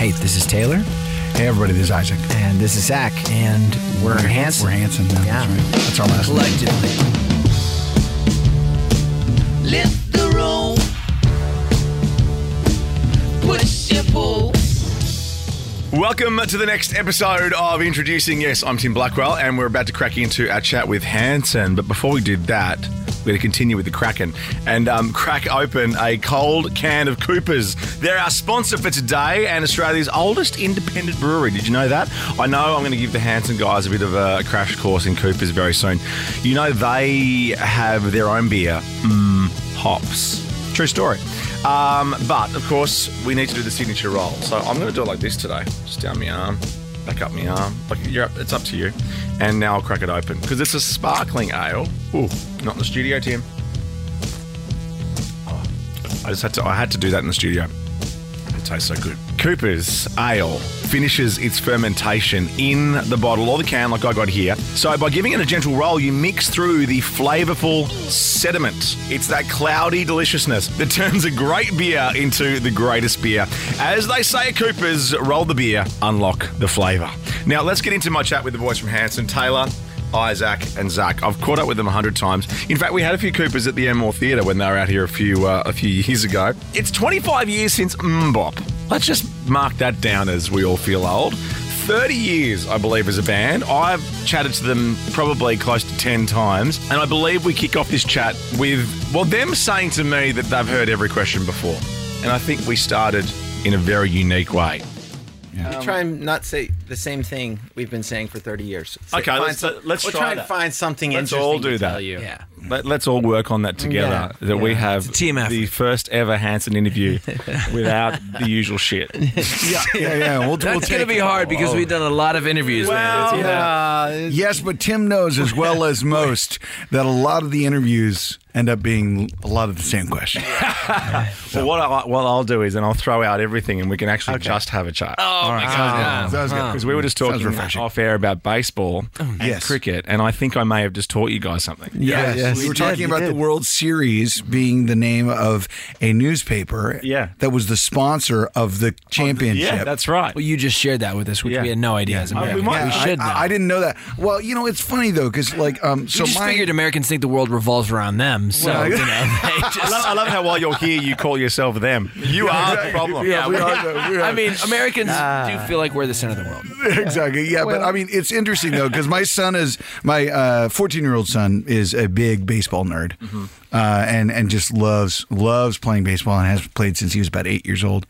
Hey, this is Taylor, Hey, everybody, this is Isaac. and this is Zach, and we're Hanson. We're Hanson. Yeah, Yeah. That's, right. that's our last name. Lift the room. Push and pull. Welcome to the next episode of Introducing Yes, I'm Tim Blackwell, and we're about to crack into our chat with Hanson. But before we did that, we're going to continue with the Kraken and um, crack open a cold can of Coopers. They're our sponsor for today and Australia's oldest independent brewery. Did you know that? I know I'm going to give the Hanson guys a bit of a crash course in Coopers very soon. You know, they have their own beer, mm, hops. True story. Um, but of course, we need to do the signature roll. So I'm going to do it like this today. Just down my arm, back up my arm. Like you're up, it's up to you. And now I'll crack it open because it's a sparkling ale. Ooh, not in the studio, Tim. Oh, I just had to. I had to do that in the studio. It tastes so good. Cooper's Ale finishes its fermentation in the bottle or the can, like I got here. So, by giving it a gentle roll, you mix through the flavorful sediment. It's that cloudy deliciousness that turns a great beer into the greatest beer. As they say Cooper's, roll the beer, unlock the flavor. Now, let's get into my chat with the boys from Hanson, Taylor. Isaac and Zach. I've caught up with them a hundred times. In fact, we had a few Coopers at the Enmore Theatre when they were out here a few uh, a few years ago. It's 25 years since MMMBop. Let's just mark that down as we all feel old. 30 years, I believe, as a band. I've chatted to them probably close to 10 times, and I believe we kick off this chat with, well, them saying to me that they've heard every question before. And I think we started in a very unique way. Yeah. We try and not say the same thing we've been saying for 30 years. Say- Okay, find let's- some- let's we'll try try and that. find something Let's interesting all do to that. you. Yeah. Let, let's all work on that together. Yeah, that we have It's a team the first ever Hanson interview without the usual shit. Yeah, yeah, yeah. We'll, we'll That's going to be hard because we've done a lot of interviews. man. It's- Yeah. Yes, but Tim knows as well as most that a lot of the interviews end up being a lot of the same question. Well, what, I, what I'll do is, and I'll throw out everything, and we can actually just have a chat. Oh, my God. Sounds good. Because we were just talking off air about baseball oh, and Yes. cricket, and I think I may have just taught you guys something. Yes, yes, we were did, talking you about the. World Series being the name of a newspaper Yeah. that was the sponsor of the championship. Yeah, that's right. Well, you just shared that with us, which Yeah. we had no idea. As Uh, we Americans. might- we I- should I, know. I didn't know that. Well, you know, it's funny though, because like, um, so we just my figured Americans think the world revolves around them. So, Well, you know, they I love, I love how while you're here, you call yourself them. You are the problem. Yeah, we are the- we are- I mean, Americans do feel like we're the center of the world. exactly. Yeah, but I mean, it's interesting though because my son is my fourteen-year-old son is a big baseball nerd, mm-hmm. Uh, and and just loves loves playing baseball and has played since he was about eight years old.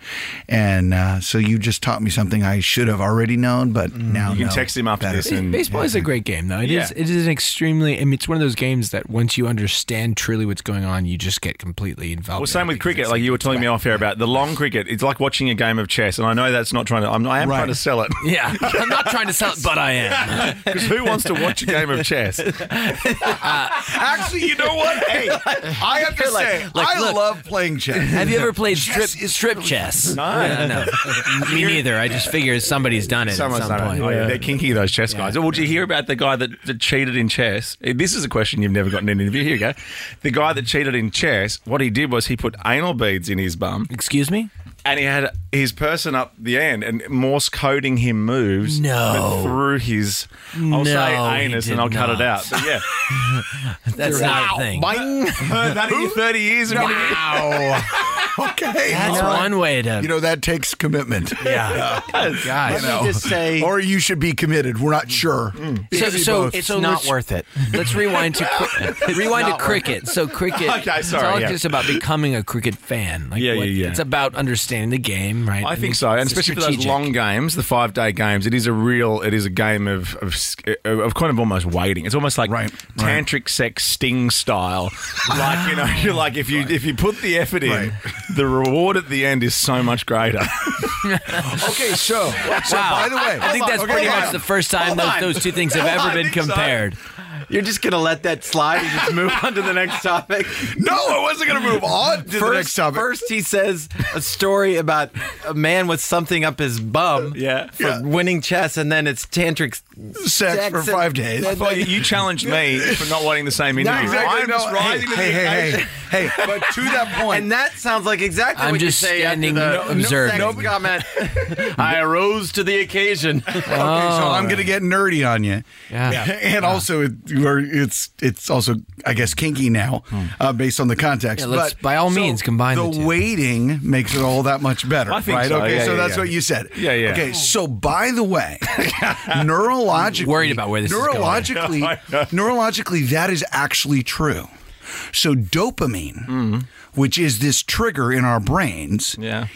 And uh, so you just taught me something I should have already known, but now You can know text him after better. this and Baseball is a great game, though. It is. Yeah. It is an extremely. I mean, it's one of those games that once you understand truly what's going on, you just get completely involved. Well, same it with cricket. it's Like you were telling me off air about the long cricket. It's like watching a game of chess, and I know that's not trying to. I'm, I am Right. trying to sell it. Yeah, I'm not trying to sell it, but I am. Because who wants to watch a game of chess? Actually, you know what? Hey, I have to say, like, I look. love playing chess. Have you ever played Chess strip strip really- chess? No. No. Me neither. I just figure somebody's done it Someone's at some done point. it. Oh, yeah. They're kinky, those chess guys. Oh, did you hear about the guy that, that cheated in chess? Eh, This is a question you've never gotten in an interview. Here you go. The guy that cheated in chess, what he did was he put anal beads in his bum Excuse me. And he had his person up the end and Morse coding him moves No. through his, I'll No, say he anus did and I'll cut it not. out. But yeah. That's not a thing. Heard that in your 30 years of interview. Wow. okay. That's all right. one way to. You know that takes commitment. yeah. Let Guys. me just say, Or you should be committed. We're not sure. Mm. So, Maybe so both. it's so not let's- worth it. Let's rewind to cri- rewind to cricket. So cricket. Okay, It's sorry, all yeah. just about becoming a cricket fan. Like Yeah, what- yeah, yeah. It's about understanding the game, right? I And think so, and it's especially for those strategic. long games, the five day games. It is a real, it is a game of of, of kind of almost waiting. It's almost like Right, tantric sex sting style. like you know, you're like if you if you put the effort in, Right. the reward at the end is so much greater. Okay, so, so Wow. by the way, I think that's Okay, pretty much on. the first time those, those two things have ever been I so. compared. You're just gonna let that slide and just move on to the next topic. No, I wasn't going to move on to the next First, topic. first he says a story about a man with something up his bum Yeah. for Yeah. winning chess, and then it's tantric sex, for and- five days. I thought you, you challenged me for not wanting the same interview. exactly, I'm no, just rising to hey, the hey, hey, hey, hey, but to that point, And that sounds like like exactly I'm what just you say standing after the observing. sex comment. I arose to the occasion. Okay, so I'm oh. going to get nerdy on you. Yeah. and also it, you're- it's it's also I guess kinky now, uh, based on the context. Yeah, let's but by all means combine the, the two. waiting makes it all that much better. I think right? so. Okay, Yeah, so yeah, that's yeah. what you said. Yeah, yeah. Okay, so by the way, neurologically, Worried about where this is going. neurologically, neurologically, that is actually true. So dopamine, which is this trigger in our brains, Yeah.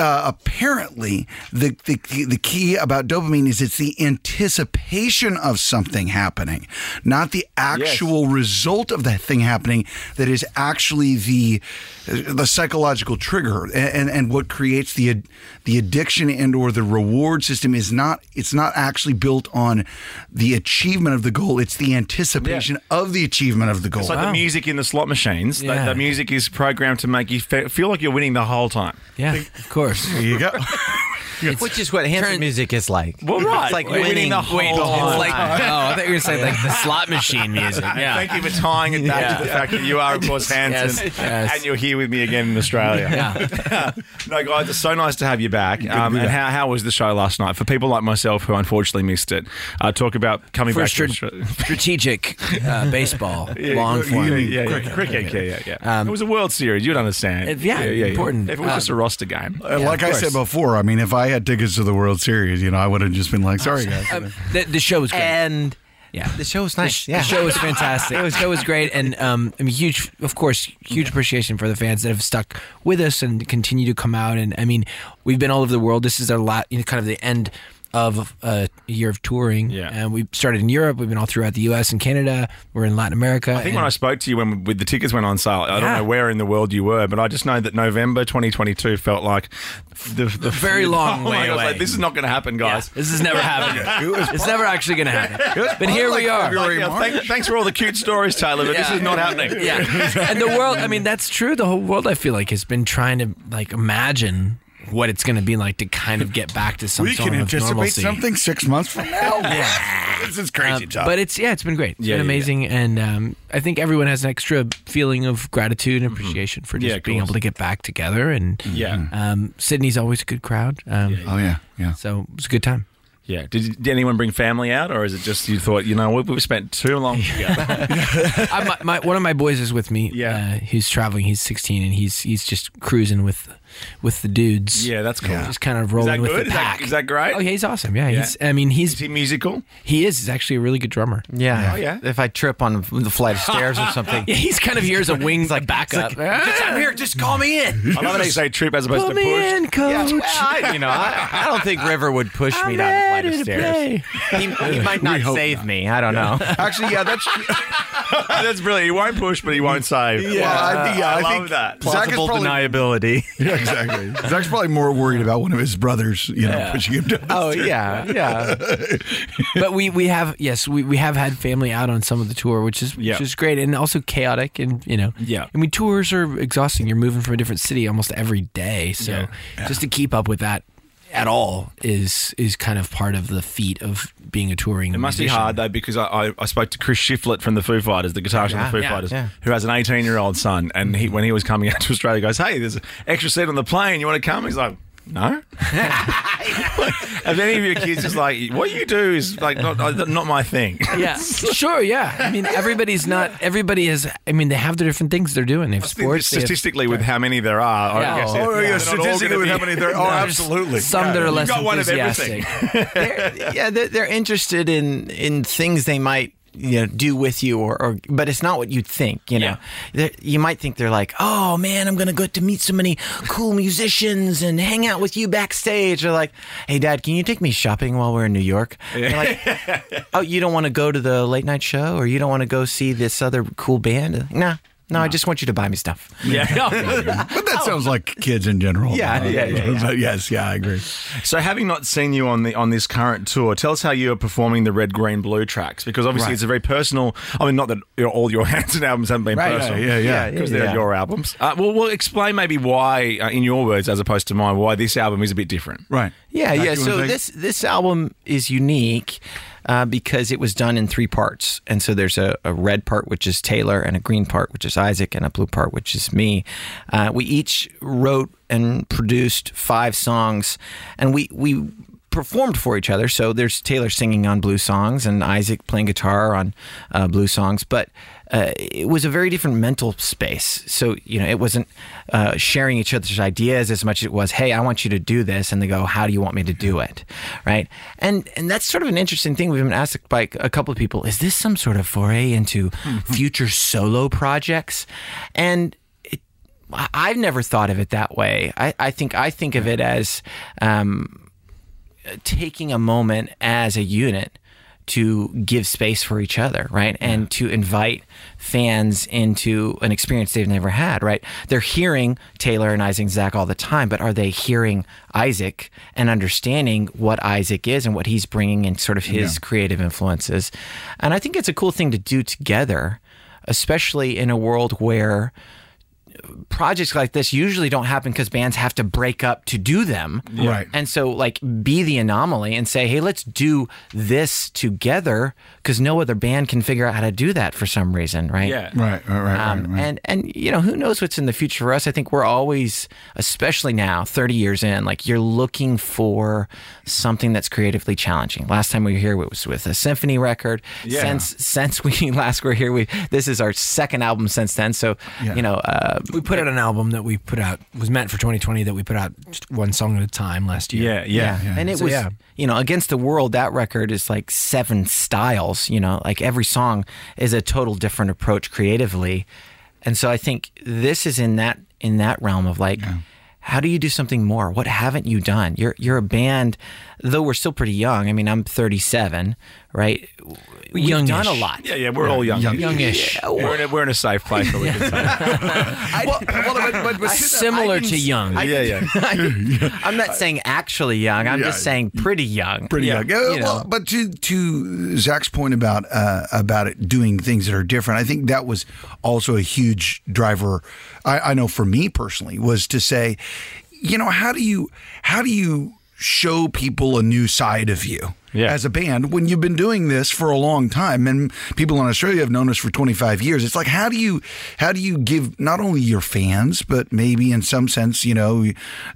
Uh, apparently the, the the key about dopamine is it's the anticipation of something happening, not the actual result of that thing happening. That is actually the the psychological trigger, and and, and what creates the the addiction and or the reward system is not it's not actually built on the achievement of the goal. It's the anticipation of the achievement of the goal. It's like the music in the slot machines. The- Yeah. The, music is programmed to make you fe- feel like you're winning the whole time. Yeah, of course. There you go. Which is what Hanson Turn- music is like. Well, right. It's like winning winning the whole wait, time. it's like, like oh, I thought you were saying like the slot machine music. Yeah. Thank you for tying it back Yeah. to the fact that you are, of course, Hanson, Yes, yes. and you're here with me again in Australia. Yeah. no, guys, it's so nice to have you back. Um, and how, how was the show last night? For people like myself who unfortunately missed it, uh, talk about coming For back stra- to Australia. strategic uh, baseball, long Yeah, form. Yeah, yeah, yeah. Cricket, yeah, yeah, yeah. it was a World Series. You'd understand. it- yeah, important. If it was Uh, just a roster game. Uh, like I said before, I mean, if I had tickets to the World Series, you know, I would have just been like, "Sorry, guys." Um, the, the show was great. and yeah, the show was The, nice. sh- yeah. the show was fantastic. the show was great, and um, I mean, huge, of course, huge appreciation for the fans that have stuck with us and continue to come out. And I mean, we've been all over the world. This is our lot, you know, kind of the end of uh, a year of touring. Yeah. and we started in Europe. We've been all throughout the U.S. and Canada. We're in Latin America. I think when I spoke to you when with the tickets went on sale, I don't know where in the world you were, but I just know that November 2022 felt like the, the Very oh long Oh way God, I was away. like, this is not going to happen, guys. this is never happening. it's never actually going to happen. But here we are. February, Yeah, March. thank- thanks for all the cute stories, Taylor, but this is not happening. Yeah. and the world, I mean, that's true. The whole world, I feel like, has been trying to like imagine what it's going to be like to kind of get back to some we sort can of anticipate normalcy. something six months from now. Yeah. this is crazy Um, tough. but it's yeah, it's been great. It's Yeah, been yeah, amazing, and um, I think everyone has an extra feeling of gratitude and appreciation for just Yeah, being course. able to get back together. And Yeah. um, Sydney's always a good crowd, um, oh yeah, yeah. so it was a good time. Yeah. Did, did anyone bring family out, or is it just you thought, you know, we- we've spent too long together? I, my, my, one of my boys is with me. Yeah. uh, he's traveling. He's 16, and he's he's just cruising with with the dudes. yeah, that's cool. Just kind of rolling with good? the Is pack. is that great? Oh yeah, he's awesome. Yeah, Yeah. he's. I mean, he's Is he musical? he is. He's actually a really good drummer. yeah. Oh, yeah. If I trip on the flight of stairs or something, Yeah, he's kind of here as a wing like backup. I'm here. Just call me in. I love how you say trip as opposed Put to me push. in, coach. Well, I, you know, I, I don't think River would push me I'm down the flight ready of to stairs. play. He, he might not save not. me. I don't know. Actually, yeah, that's true. that's brilliant. He won't push, but he won't save. Well, I, yeah, I, I, love think that. Zach Plausible probably, deniability. Yeah, exactly. Zach's probably more worried about one of his brothers, you know, Yeah. pushing him down. the Oh stairs. yeah, yeah. but we we have yes we, we have had family out on some of the tour which is Yeah. which is great and also chaotic and you know Yeah. I mean tours are exhausting you're moving from a different city almost every day so Yeah. just to keep up with that at all is is kind of part of the feat of being a touring It must be hard though because I, I, I spoke to Chris Shiflett from the Foo Fighters, the guitarist Yeah, from the Foo yeah, Fighters, yeah. who has an 18 year old son, and he when he was coming out to Australia, he goes, "Hey, there's an extra seat on the plane. You want to come?" He's like. No. Have any of your kids just like what you do is like not uh, not my thing? yeah sure yeah I mean everybody's not everybody is I mean they have the different things they're doing they have sports they have- Statistically, with how many there are, Yeah. I guess Oh, they're- yeah, they're not all statistically with be- how many there are. Oh, absolutely. some that are You've less got one of enthusiastic They're, yeah, they're, they're interested in in things they might you know do with you, or, or but it's not what you'd think. You know, They're- you might think they're like, oh man, I'm gonna go to meet so many cool musicians and hang out with you backstage. Or like, hey dad, can you take me shopping while we're in New York? Like, oh, you don't want to go to the late night show, or you don't want to go see this other cool band? Nah. No, I just want you to buy me stuff. Yeah. But that sounds like kids in general. Yeah, yeah, yeah, yeah. But yes, yeah, I agree. So, having not seen you on the on this current tour, tell us how you are performing the red, green, blue tracks because obviously Right. it's a very personal. I mean, not that you know, all your Hanson albums haven't been Right. personal, Yeah, yeah, yeah. Yeah, because yeah, they're yeah. your albums. Uh, well, we'll explain maybe why, uh, in your words, as opposed to mine, why this album is a bit different. Right. Yeah, Zach, yeah. you wanna So take- this this album is unique uh, because it was done in three parts. And so there's a, a red part, which is Taylor, and a green part, which is Isaac, and a blue part, which is me. Uh, we each wrote and produced five songs, and we we performed for each other. So there's Taylor singing on blue songs and Isaac playing guitar on uh, blue songs, but uh, it was a very different mental space. So you know, it wasn't uh, sharing each other's ideas as much as it was, "Hey, I want you to do this," and they go, "How do you want me to do it?" Right? And and that's sort of an interesting thing. We've been asked by a couple of people, "Is this some sort of foray into future solo projects?" And it, I've never thought of it that way. I, I think I think of it as um, taking a moment as a unit to give space for each other, right? And to invite fans into an experience they've never had, right? They're hearing Taylor and Isaac and Zach all the time, but are they hearing Isaac and understanding what Isaac is and what he's bringing and sort of his creative influences? And I think it's a cool thing to do together, especially in a world where projects like this usually don't happen because bands have to break up to do them. Right. And so, like, be the anomaly and say, hey, let's do this together because no other band can figure out how to do that for some reason, right? Yeah. Right, right, right, Um, right, right. And and you know who knows what's in the future for us? I think we're always, especially now, thirty years in, like you're looking for something that's creatively challenging. Last time we were here it was with a symphony record. Yeah. Since since we last were here, we this is our second album since then. So Yeah. you know, uh, We put out an album that we put out was meant for 2020 that we put out just one song at a time last year. Yeah, yeah. and it So, was yeah. you know against the world. That record is like seven styles. You know, like every song is a total different approach creatively, and so I think this is in that in that realm of like. How do you do something more? What haven't you done? You're you're a band, though we're still pretty young. I mean, I'm 37, right? We've Youngish. done a lot. Yeah, yeah, we're all young. Youngish. We're, in a, we're in a safe place. Where we can say. well, well, but, but, but Similar I to can- young. yeah, yeah. I'm not saying actually young. I'm just saying pretty young. pretty Yeah, young. Yeah, you well, but to to Zach's point about uh, about it doing things that are different, I think that was also a huge driver. I, I know for me personally was to say, you know, how do you how do you show people a new side of you? Yeah. As a band, when you've been doing this for a long time, and people in Australia have known us for 25 years, it's like how do you how do you give not only your fans, but maybe in some sense, you know,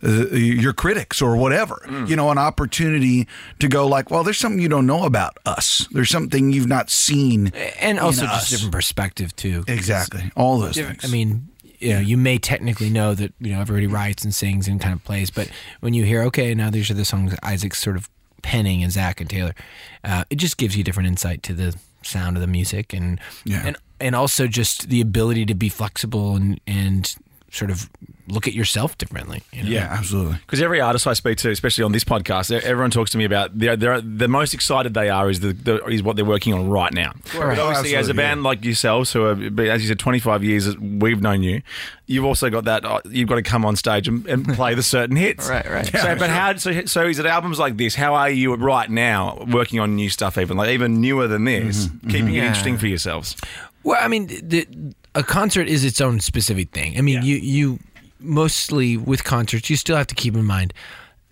uh, your critics or whatever, Mm. you know, an opportunity to go like, well, there's something you don't know about us. There's something you've not seen, and also just us. different perspective too. Exactly, all those things. I mean, you know, you may technically know that you know everybody writes and sings and kind of plays, but when you hear, okay, now these are the songs Isaac's sort of penning and Zach and Taylor, uh, it just gives you different insight to the sound of the music and Yeah. and and also just the ability to be flexible and and sort of look at yourself differently. You know? yeah, absolutely. Because every artist I speak to, especially on this podcast, everyone talks to me about they're, they're, the most excited they are is the, the is what they're working on right now. But obviously, as a absolutely, band like yourselves, who are as you said, twenty five years we've known you, you've also got that uh, you've got to come on stage and, and play the certain hits. Right, right. So, but how? So, so is it albums like this? How are you right now working on new stuff, even like even newer than this, keeping it Yeah. interesting for yourselves? Well, I mean, the, a concert is its own specific thing. I mean, you you mostly with concerts, you still have to keep in mind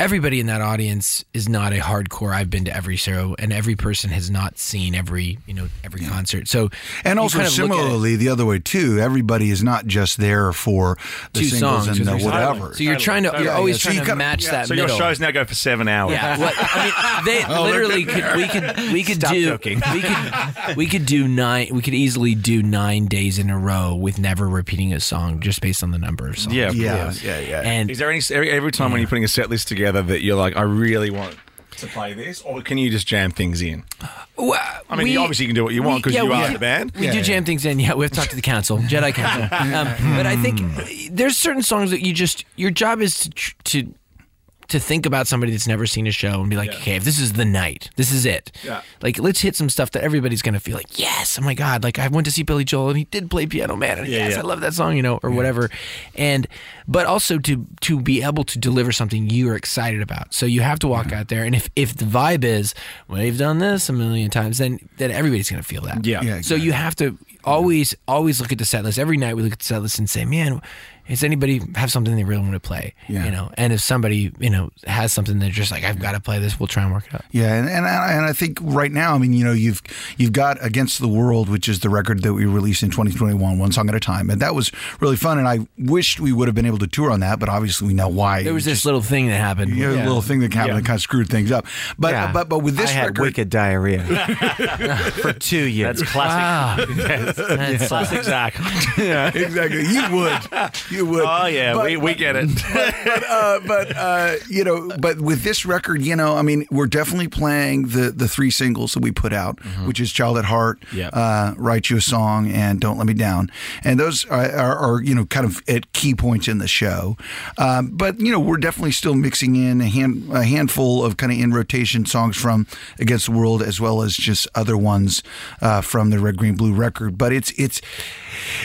everybody in that audience is not a hardcore. I've been to every show, and every person has not seen every you know every concert. So And also kind of look at it- similarly, the other way too. Everybody is not just there for the Two singles songs, and the because there's- whatever. So you're trying to, you're always So trying you to gotta- match that So middle. your shows now go for seven hours. Yeah, well, I mean, they oh, literally could. We could. We could Stop do. joking. We could. We could do nine. We could easily do nine days in a row with never repeating a song, just based on the number of songs. Yeah, of yeah, yeah, yeah. And Is there any every, every time when you're putting a set list together that you're like, I really want to play this, or can you just jam things in? Well, I mean, we- you obviously can do what you want because yeah, you we- are the band. We do jam things in. Yeah, we have to talk to the council, Jedi Council. Um, but I think there's certain songs that you just your job is to tr- to to think about somebody that's never seen a show and be like, okay, if this is the night, this is it. Yeah. Like, let's hit some stuff that everybody's gonna feel like, yes, oh my god, like I went to see Billy Joel and he did play Piano Man, and Yeah, yes, yeah. I love that song, you know, or whatever. And but also to to be able to deliver something you are excited about. So you have to walk out there, and if if the vibe is, well, we've done this a million times, then then everybody's gonna feel that. Yeah. Yeah, So you have to always always look at the set list. Every night we look at the set list and say, man, does anybody have something they really want to play? Yeah. You know, and if somebody you know has something they're just like I've got to play this, we'll try and work it out. Yeah, and, and I, and I think right now, I mean, you know, you've you've got Against the World, which is the record that we released in 2021, one song at a time, and that was really fun. And I wished we would have been able to tour on that, but obviously we know why. There was this little thing that happened. you know, Yeah. little thing that happened Yeah. that kind of screwed things up. But Yeah. but but with this I had record, wicked diarrhea for two years. That's classic. Wow. That's- Classic Zach. exactly, you would, you would. Oh yeah, But- we, we get it. but uh, but uh, you know, but with this record, you know, I mean, we're definitely playing the the three singles that we put out, which is "Child at Heart," Yep. uh, "Write You a Song," and "Don't Let Me Down," and those are, are, are you know kind of at key points in the show. Um, but you know, we're definitely still mixing in a hand a handful of kind of in rotation songs from Against the World, as well as just other ones uh, from the Red Green Blue record. But it's it's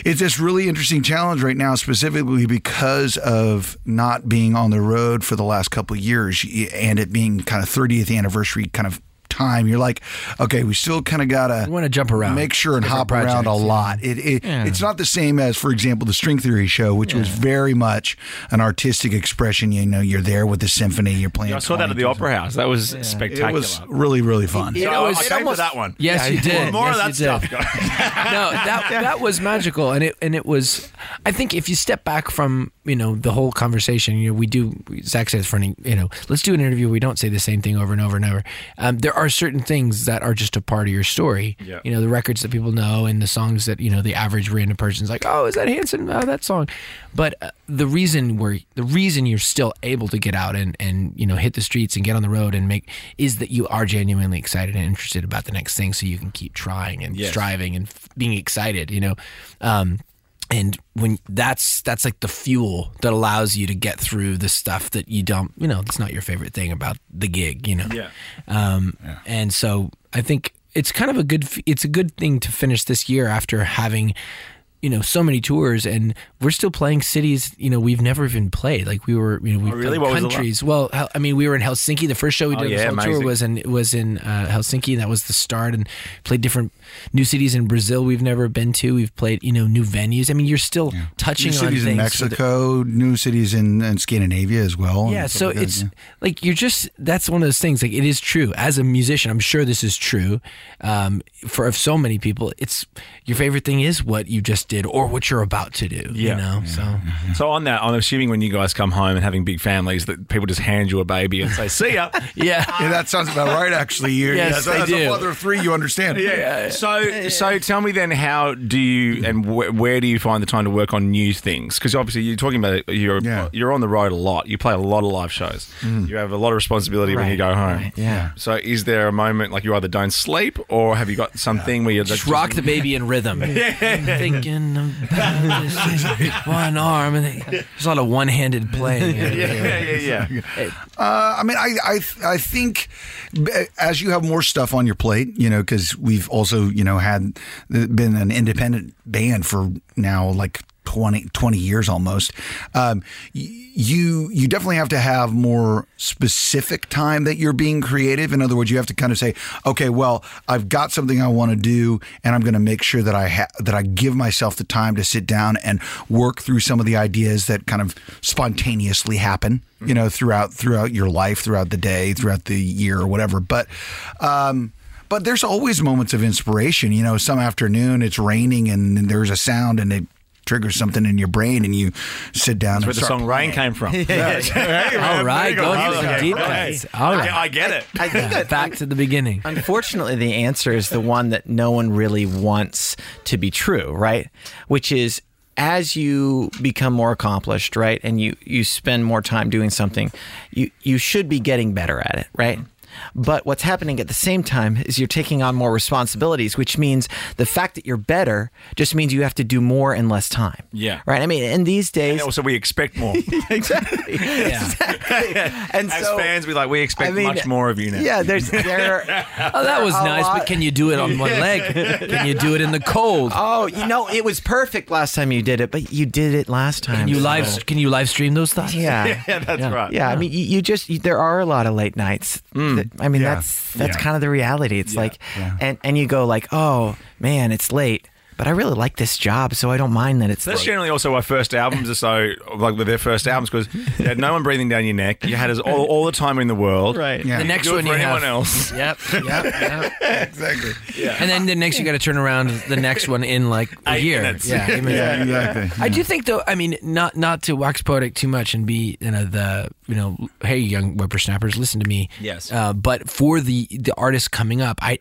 it's this really interesting challenge right now, specifically because of not being on the road for the last couple years and it being kind of 30th anniversary kind of time. You're like, okay, we still kind of gotta We wanna jump around. make sure and Different hop around a yeah. lot. It, it it's not the same as, for example, the String Theory show, which was very much an artistic expression. You know, you're there with the symphony, you're playing. I saw that at the Opera House. That was It spectacular. was really really fun. It So was- I it came almost- that one. Yes, Yeah, you you did. More yes, of that stuff. no, that that was magical, and it and it was. I think if you step back from you know the whole conversation, you know, we do. Zach says, "Funny, you know, let's do an interview. We don't say the same thing over and over and over. Um, there are certain things that are just a part of your story. Yeah. You know, the records that people know and the songs that you know the average random person's like, oh, is that Hanson? Oh, that song. But uh, the reason we're the reason you're still able to get out and and you know hit the streets and get on the road and make is that you are genuinely excited and interested about the next thing, so you can keep trying and Yes. striving and f- being excited. You know. Um, and when that's that's like the fuel that allows you to get through the stuff that you don't you know it's not your favorite thing about the gig you know Yeah. um and so i think it's kind of a good it's a good thing to finish this year after having you know so many tours and we're still playing cities you know we've never even played. Like we were you know we Oh, really? played What was countries. Well i mean we were in helsinki. The first show we Oh, did yeah, this whole tour was in was in uh, helsinki and that was the start and played different new cities in brazil we've never been to. We've played you know new venues. I mean you're still touching New cities in things so that- Mexico, new cities in, in Scandinavia as well. yeah so stuff like that, it's yeah. like you're just that's one of those things like it is true. As a musician i'm sure this is true um, for so many people it's your favorite thing is what you just did or what you're about to do you Yeah. know mm-hmm. so mm-hmm. So on that, I'm assuming when you guys come home and having big families, that people just hand you a baby and say, "See ya." yeah Yeah, that sounds about right. Actually, you Yes, they as do. a father of three, you understand. Yeah. So, so tell me then, how do you and wh- where do you find the time to work on new things? Because obviously you're talking about it, you're Yeah. you're on the road a lot. You play a lot of live shows. Mm. You have a lot of responsibility when you go home. right, yeah. So, is there a moment like you either don't sleep, or have you got something where you're just rock the baby in rhythm yeah. thinking about this one arm and it- there's a lot of one-handed playing Yeah, yeah, yeah. Uh, I mean, I, I, I think as you have more stuff on your plate, you know, because we've also, you know, had been an independent band for now like 20, 20 years almost. Um, you you definitely have to have more specific time that you're being creative. In other words, you have to kind of say, okay, well, I've got something I want to do, and I'm going to make sure that I ha- that I give myself the time to sit down and work through some of the ideas that kind of spontaneously happen you know throughout throughout your life throughout the day throughout the year or whatever but um but there's always moments of inspiration you know some afternoon it's raining and there's a sound and it triggers something in your brain and you sit down Where and the start song "Rain" came from. all right going for some deep Okay. cuts all I right get- I get it. I think that back to the beginning Unfortunately, the answer is the one that no one really wants to be true, right? Which is as you become more accomplished, right, and you you spend more time doing something, you you should be getting better at it, right? But what's happening at the same time is you're taking on more responsibilities, which means the fact that you're better just means you have to do more in less time. Yeah. Right. I mean, in these days, And also, we expect more. exactly. exactly. And As so, fans, we like we expect I mean, much more of you now. Yeah, there's there. oh that was nice lot- but can you do it on one leg can you do it in the cold Oh, you know, it was perfect last time you did it, but you did it last time. Can you so- live? Can you live stream those thoughts? Yeah. yeah, that's Yeah. right. Yeah, I mean, you, you just you, there are a lot of late nights. Mm. that- I mean, Yeah. that's that's Yeah. kind of the reality. It's like, Yeah. and and you go like, oh man, it's late. but I really like this job, so I don't mind that it's That's late. generally also why first albums are so like with their first albums because you had no one breathing down your neck. You had us all, all the time in the world. right. Yeah. The next Do it one for you anyone have. else. Yep, yep, yep. exactly. And then the next you got to turn around the next one in like a Eight year. minutes. Yeah, eight minutes. Yeah, exactly. I do think though. I mean, not not to wax poetic too much and be you know the you know hey young whippersnappers listen to me. Yes. Uh, but for the the artists coming up, I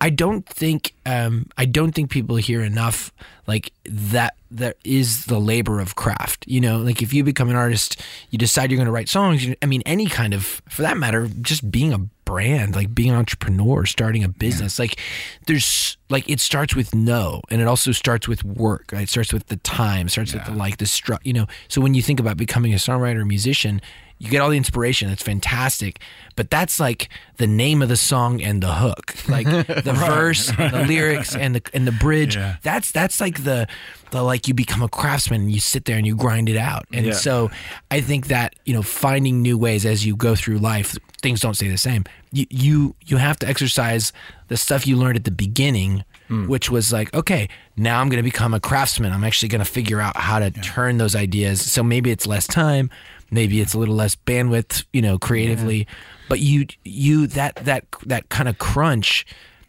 I don't think um I don't think people hear enough like that there is the labor of craft. You know, like if you become an artist, you decide you're going to write songs. You, I mean, any kind of for that matter, just being a brand, like being an entrepreneur, starting a business, like there's like it starts with no, and it also starts with work. Right? It starts with the time, starts with the like the stru- You know, so when you think about becoming a songwriter, or musician, you get all the inspiration. It's fantastic, but that's like the name of the song and the hook, like the verse, and the lyrics, and the and the bridge. That's that's like the the like you become a craftsman and you sit there and you grind it out. And Yeah. so I think that you know finding new ways as you go through life, things don't stay the same. You you you have to exercise the stuff you learned at the beginning. Hmm. Which was like, okay, now I'm going to become a craftsman. I'm actually going to figure out how to turn those ideas. So maybe it's less time, maybe it's a little less bandwidth, you know, creatively. But you you that that that kind of crunch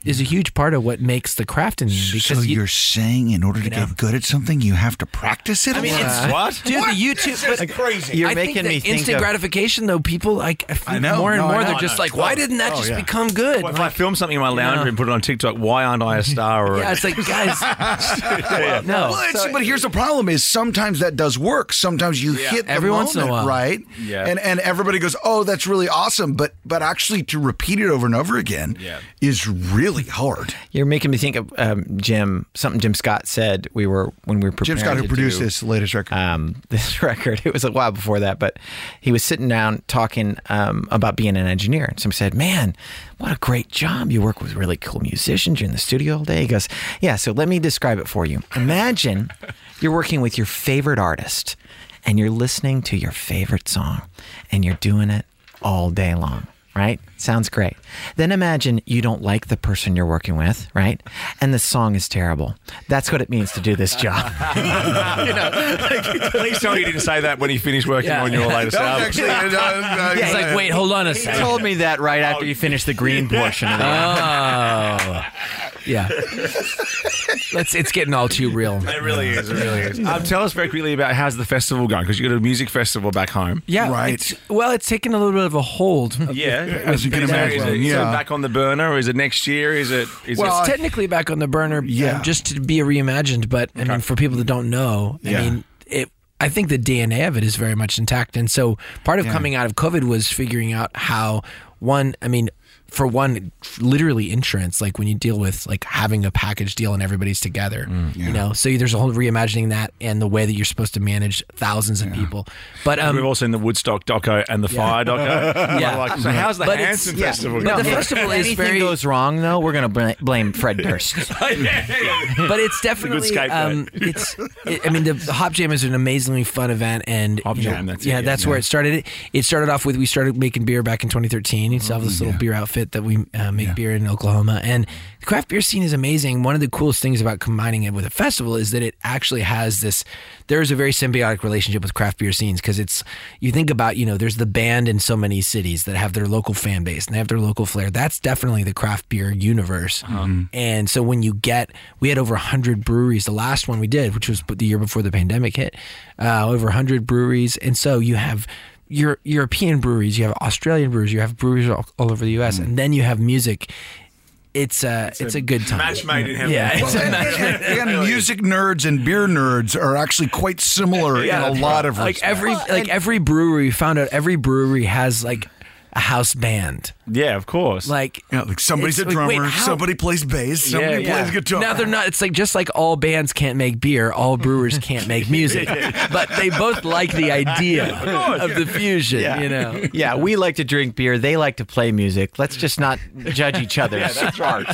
is a huge part of what makes the craft in you because so you, you're saying in order to know. get good at something, you have to practice it. I mean, a lot? What? dude. The YouTube, but crazy. You're I making think me that think instant of- gratification, though. People like I feel I know. more and No, more. know. They're just like, why didn't that Oh, just yeah. become good? If I film something in my lounge room and put it on TikTok, why aren't I a star? Or yeah, it's like guys, no. Well, it's, but here's the problem: is sometimes that does work. Sometimes you hit the Every once in a while. right? Yeah. And and everybody goes, "Oh, that's really awesome," but but actually to repeat it over and over again Yeah. is really hard. You're making me think of um, Jim. Something Jim Scott said. We were when we were preparing Jim Scott, who to produced do, this latest record, um, this record. It was a while before that, but he was sitting down talking um, about being an engineer. And somebody said, "Man, what a great job! You work with really cool musicians. You're in the studio all day." He goes, "Yeah." So let me describe it for you. Imagine you're working with your favorite artist, and you're listening to your favorite song, and you're doing it all day long. Right? Sounds great. Then imagine you don't like the person you're working with, right? And the song is terrible. That's what it means to do this job. Please tell me you didn't say that when you finished working Yeah. on your latest album. It's uh, uh, like, wait, hold on a He second. told me that right after oh. you finished the green portion of the Oh, yeah. Let's. It's getting all too real. It really is. It really is. Um, tell us very quickly about how's the festival going because you got a music festival back home. Yeah, Right. It's, well, it's taken a little bit of a hold. Yeah, As you can Is it- imagine, Is it, yeah. back on the burner, or is it next year? Is it? Is Well, it? It's technically back on the burner, Yeah. um, just to be reimagined. But I mean, for people that don't know, I Yeah. mean, it. I think the DNA of it is very much intact, and so part of coming out of COVID was figuring out how one. I mean, for one, literally insurance. Like when you deal with like having a package deal and everybody's together, Mm, you know. So there's a whole reimagining that and the way that you're supposed to manage thousands of people. But um, We've all seen the Woodstock doco and the Fyre doco. Yeah. Like, so how's the But Hanson yeah. Festival But going? the festival is Anything very goes wrong, though, we're going to blame Fred Durst. but it's definitely scapegoat. um, it's it, I mean the, the Hop Jam is an amazingly fun event and Hop you know, Jam, that's it, yeah yeah. that's where it started it, it started off with we started making beer back in 2013 we still have this little beer outfit that we uh, make beer in Oklahoma. And the craft beer scene is amazing. One of the coolest things about combining it with a festival is that it actually has this there's a very symbiotic relationship with craft beer scenes because it's you think about you know there's the band in so many cities that have their local fan base and they have their local flair. That's definitely the craft beer universe. And so when you get we had over 100 breweries. The last one we did which was the year before the pandemic hit uh, over 100 breweries. And so you have your European breweries you have Australian breweries you have breweries all, all over the US mm. and then you have music. It's uh, a it's, a, good time. Match made in heaven. yeah it's a and, and- and music nerds and beer nerds are actually quite similar in a lot of like respects. every like every brewery found out every brewery has like a house band Yeah, of course. like Yeah, like somebody's a it's like, wait, drummer, how- somebody plays bass, somebody yeah. plays guitar. Now they're not. It's like just like all bands can't make beer, all brewers can't make music, but they both like the idea of the fusion. You know. yeah, we like to drink beer. They like to play music. Let's just not judge each other's art.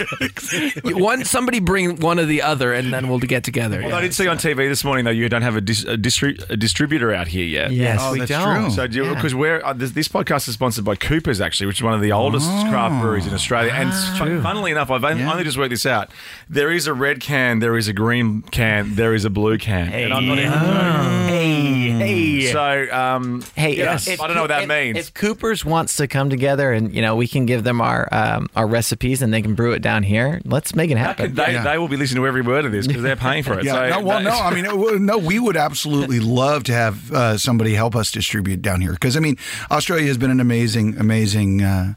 One somebody bring one or the other, and then we'll get together. Well, I did see on TV this morning though you don't have a, dis- a, distri- a distributor out here yet. Yes, Oh, we that's don't. true. So because we're uh, this, this podcast is sponsored by Cooper's actually, which is one of the oldest ah. craft breweries in Australia. And ah, fun- funnily enough, I've only, Yeah. only just worked this out. There is a red can, there is a green can, there is a blue can. And I'm not even joking. Hey, hey. So, um, Hey, yeah, if- I don't know what that if- means. If Cooper's wants to come together and you know we can give them our um, our recipes and they can brew it down here, let's make it happen. they, Yeah. they will be listening to every word of this because they're paying for it. Yeah, so no, well, that- no, I mean, it would- no, we would absolutely love to have uh, somebody help us distribute down here because I mean, Australia has been an amazing, amazing, uh,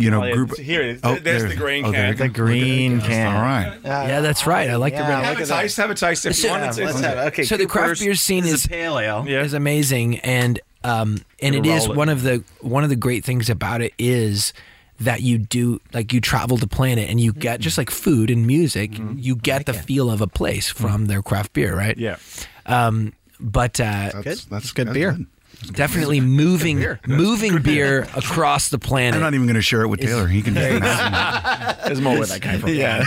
you know, Oh, yeah, group. here it is. There's there- the green oh, there can. you go. The green can. All right. yeah, that's right. I like the Yeah, red. have a taste. Have a taste if you So- want. It's, let's it's, have it. Okay, so the craft beer scene is is a pale ale. Yeah. is amazing, and um, and it Gotta is roll it. one of the one of the great things about it is that you do like you travel the planet and you get just like food and music, you get the feel of a place from their craft beer, right? yeah. Um, but uh, That's, that's good beer. Definitely moving moving beer across the planet. I'm not even going to share it with Taylor. He can just imagine. There's more where that came from. Yeah.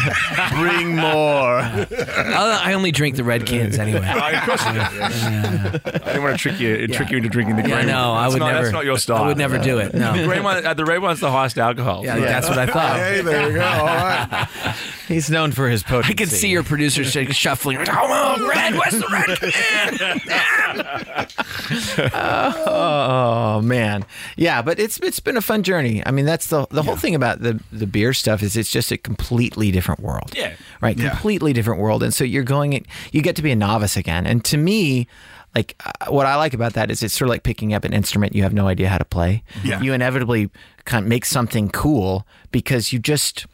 Bring more. I I only drink the red cans anyway. Oh, of course you do. I didn't want to trick you, trick you into drinking the green. Yeah, no, one. I would not, never. That's not your style. I would never do it. No. The green one, uh, the red one's the highest alcohol. Yeah, that's what I thought. hey, there you go. All right. He's known for his potency. I could see your producers shuffling. Oh, red, where's the red can? Oh man, yeah, but it's it's been a fun journey. I mean, that's the the whole thing about the the beer stuff is it's just a completely different world. Yeah. right, Yeah. completely different world, and so you're going, you get to be a novice again. And to me, like uh, what I like about that is it's sort of like picking up an instrument you have no idea how to play. Yeah. you inevitably kind of make something cool because you just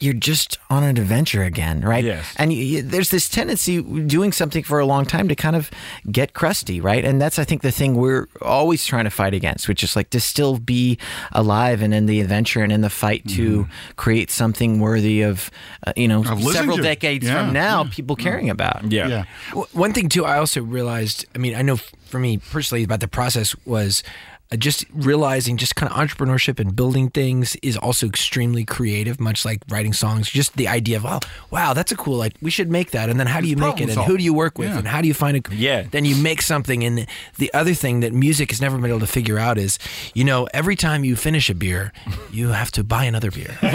you're just on an adventure again, right? Yes. And you, you, there's this tendency doing something for a long time to kind of get crusty, right? And that's I think the thing we're always trying to fight against, which is like to still be alive and in the adventure and in the fight to create something worthy of, uh, you know, Of listening several decades Yeah, from now, people caring about. Yeah. Yeah. W- One thing too, I also realized. I mean, I know for me personally about the process was just realizing just kind of entrepreneurship and building things is also extremely creative, much like writing songs. Just the idea of oh wow, that's a cool like we should make that, and then how do you make problem it, and who do you work with, Yeah. and how do you find a Yeah. Then you make something, and the other thing that music has never been able to figure out is, you know, every time you finish a beer, you have to buy another beer.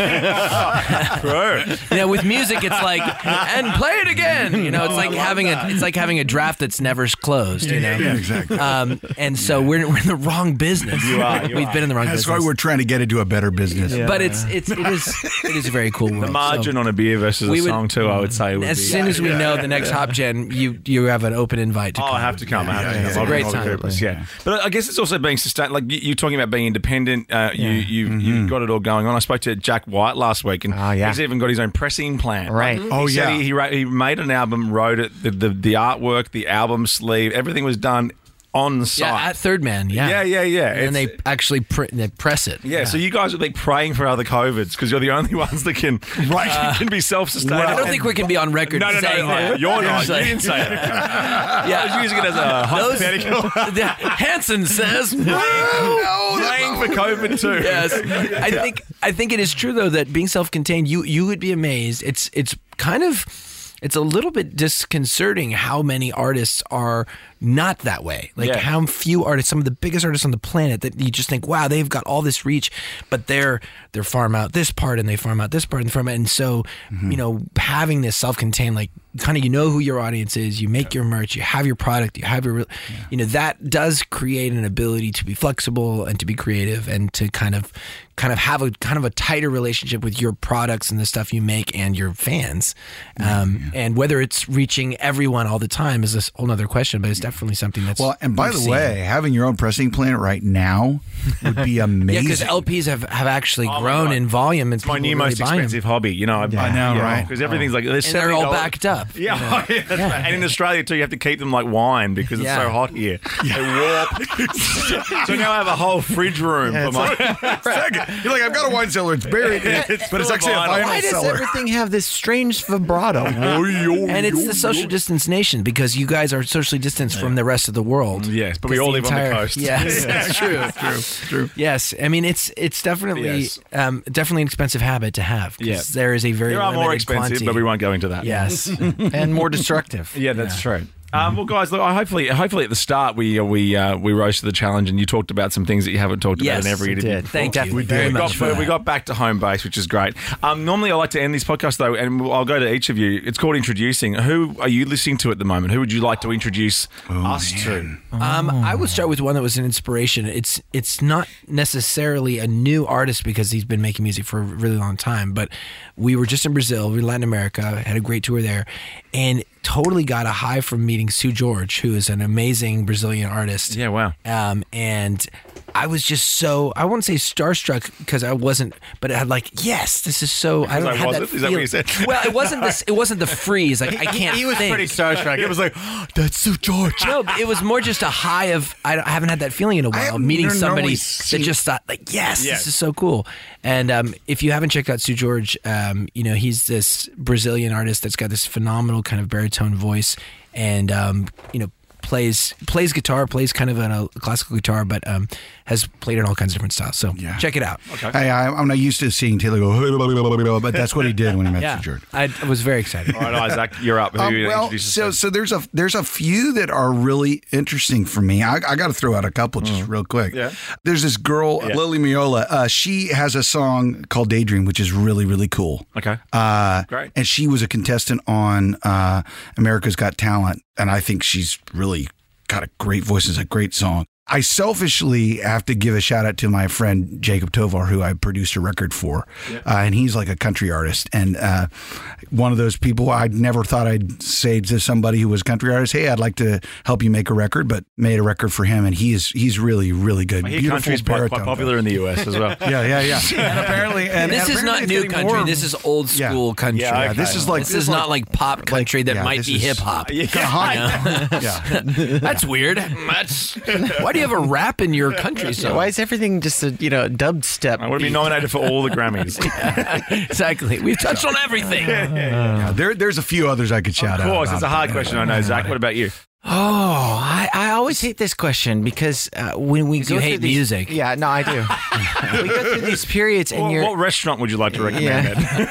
You know, with music, it's like, and play it again. You know, it's like having a, it's like having a draft that's never closed. You know, Yeah, exactly. Um, and so we're, we're in the wrong business. You are, you We've are. been in the wrong That's why business. we're trying to get into a better business. but it's it's it is it is a very cool world. The margin So on a beer versus We a would- song too, I would say. Would as be, soon as we know the next Hop Jam, you you have an open invite to Oh, come. I have to come. I have Yeah, to yeah, come. yeah. I'll Great bring all the time. Coopers, Yeah, but I guess it's also being sustained. Like you- you're talking about being independent. Uh, You you Mm-hmm. you got it all going on. I spoke to Jack White last week, and Oh, yeah. he's even got his own pressing plant. Right. Like, Oh, he yeah. He, he, he made an album, wrote it, the, the the artwork, the album sleeve, everything was done on site. Yeah, at Third Man. Yeah, Yeah, yeah, yeah. And they actually pr- they press it. yeah, so you guys would be praying for other COVIDs because you're the only ones that can right can be self-sustaining. I don't think we can be on record No, no, no, saying no, that. You're not. Like- you didn't say it. Yeah. I was using it as a hypothetical. Yeah, Hanson says. Praying for COVID too. yes, I think I think it is true though that being self-contained, you you would be amazed. It's it's kind of it's a little bit disconcerting how many artists are not that way. Like Yeah. how few artists, some of the biggest artists on the planet, that you just think, wow, they've got all this reach, but they're they're farm out this part and they farm out this part and farm out, and so you know having this self-contained like kind of you know who your audience is, you make your merch, you have your product, you have your, re- you know that does create an ability to be flexible and to be creative and to kind of kind of have a kind of a tighter relationship with your products and the stuff you make and your fans. Um, And whether it's reaching everyone all the time is a whole other question, but it's definitely something that's Well, and by the seen. way, having your own pressing plant right now would be amazing. Yeah, amazing. because LPs have, have actually Oh grown in volume. And It's my new really most buy 'em. expensive hobby. You know, I, I know, right? Because everything's like there's And they're all backed up. Yeah, oh, that's right. and in Australia too, you have to keep them like wine because it's so hot here. They warp. so now I have a whole fridge room for my. You're like, I've got a wine cellar. It's buried, but it's full of actually a vinyl. vinyl Why does cellar. everything have this strange vibrato? And it's the social distance nation because you guys are socially distanced from the rest of the world. Yes, but we all live on the coast. Yes, that's true. true, true. Yes, I mean it's it's definitely Yes. um, definitely an expensive habit to have. Yeah. there is a very There are more expensive, quantity. but we won't go into that. Yes, and more destructive. Yeah, that's true. Um, well, guys, look, hopefully, hopefully at the start we uh, we uh, we roasted the challenge, and you talked about some things that you haven't talked Yes, about in every we interview. did. Thank you We very we much. got, for we got back to home base, which is great. Um, normally, I like to end these podcasts though, and I'll go to each of you. It's called introducing. Who are you listening to at the moment? Who would you like to introduce us to? Um, I would start with one that was an inspiration. It's it's not necessarily a new artist because he's been making music for a really long time, but we were just in Brazil, we were in Latin America, had a great tour there, and totally got a high from meeting Seu Jorge, who is an amazing Brazilian artist. Yeah, wow. Um, and I was just so I won't say starstruck because I wasn't, but I had like, yes, this is so. I don't I have that Is that what you said? Well, it wasn't this. It wasn't the freeze. Like I can't. He was think. pretty starstruck. It was like, that's so George. No, it was more just a high of I, don't- I haven't had that feeling in a while. Meeting somebody that just thought like, yes, Yeah. this is so cool. And um, if you haven't checked out Seu Jorge, um, you know he's this Brazilian artist that's got this phenomenal kind of baritone voice, and um, you know plays plays guitar, plays kind of on a classical guitar, but um, has played in all kinds of different styles. So Yeah. check it out. Hey, I, I'm not used to seeing Taylor go, but that's what he did when he met Yeah, Sue I, I was very excited. All right, Isaac, you're up. Who Um, you well, so so there's a there's a few that are really interesting for me. I, I got to throw out a couple just real quick. Mm. Yeah. There's this girl Yeah. Lily Meola. Uh, she has a song called Daydream, which is really really cool. Okay. Uh, Great. And she was a contestant on uh, America's Got Talent, and I think she's really got a great voice. It's a great song. I selfishly have to give a shout out to my friend Jacob Tovar, who I produced a record for, uh, and he's like a country artist and uh, one of those people I never thought I'd say to somebody who was a country artist, "Hey, I'd like to help you make a record," but made a record for him, and he is he's really really good. I hear Beautiful country's quite, quite baritone. popular in the US as well. Yeah, yeah, yeah. and apparently, and this and is not new country. more- This is old Yeah. school country. Yeah, okay. this is like this is not like pop country that yeah, might be hip hop. yeah. That's weird. That's why do you have a rap in your country song? Why is everything just a you know dubstep? I want to be nominated for all the Grammys. exactly. We've touched on everything. Yeah, there, there's a few others I could shout out. Of course, about, it's a hard but, question. I know, Zach. What about you? Oh, I, I always hate this question because uh, when we go you hate these- music. Yeah, no, I do. we go through these periods, and What, you're what restaurant would you like to recommend? Yeah.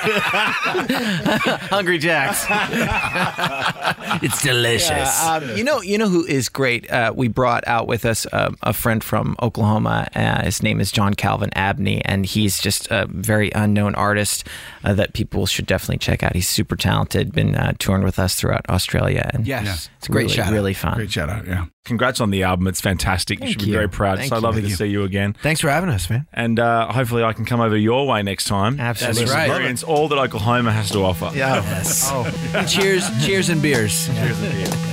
Hungry Jacks. It's delicious. Um, you know, you know who is great. Uh, we brought out with us um, a friend from Oklahoma. Uh, his name is John Calvin Abney, and he's just a very unknown artist uh, that people should definitely check out. He's super talented. Been uh, touring with us throughout Australia, and yes, it's a really, great shout. out really fun. Great shout out. Yeah. Congrats on the album. It's fantastic. Thank you should you. be very proud. Thank so you. lovely Thank to you. see you again. Thanks for having us, man. And uh, hopefully I can come over your way next time. Absolutely. That's right. Experience all that Oklahoma has to offer. Yeah. Yes. oh. And cheers, cheers and beers. Cheers and beers.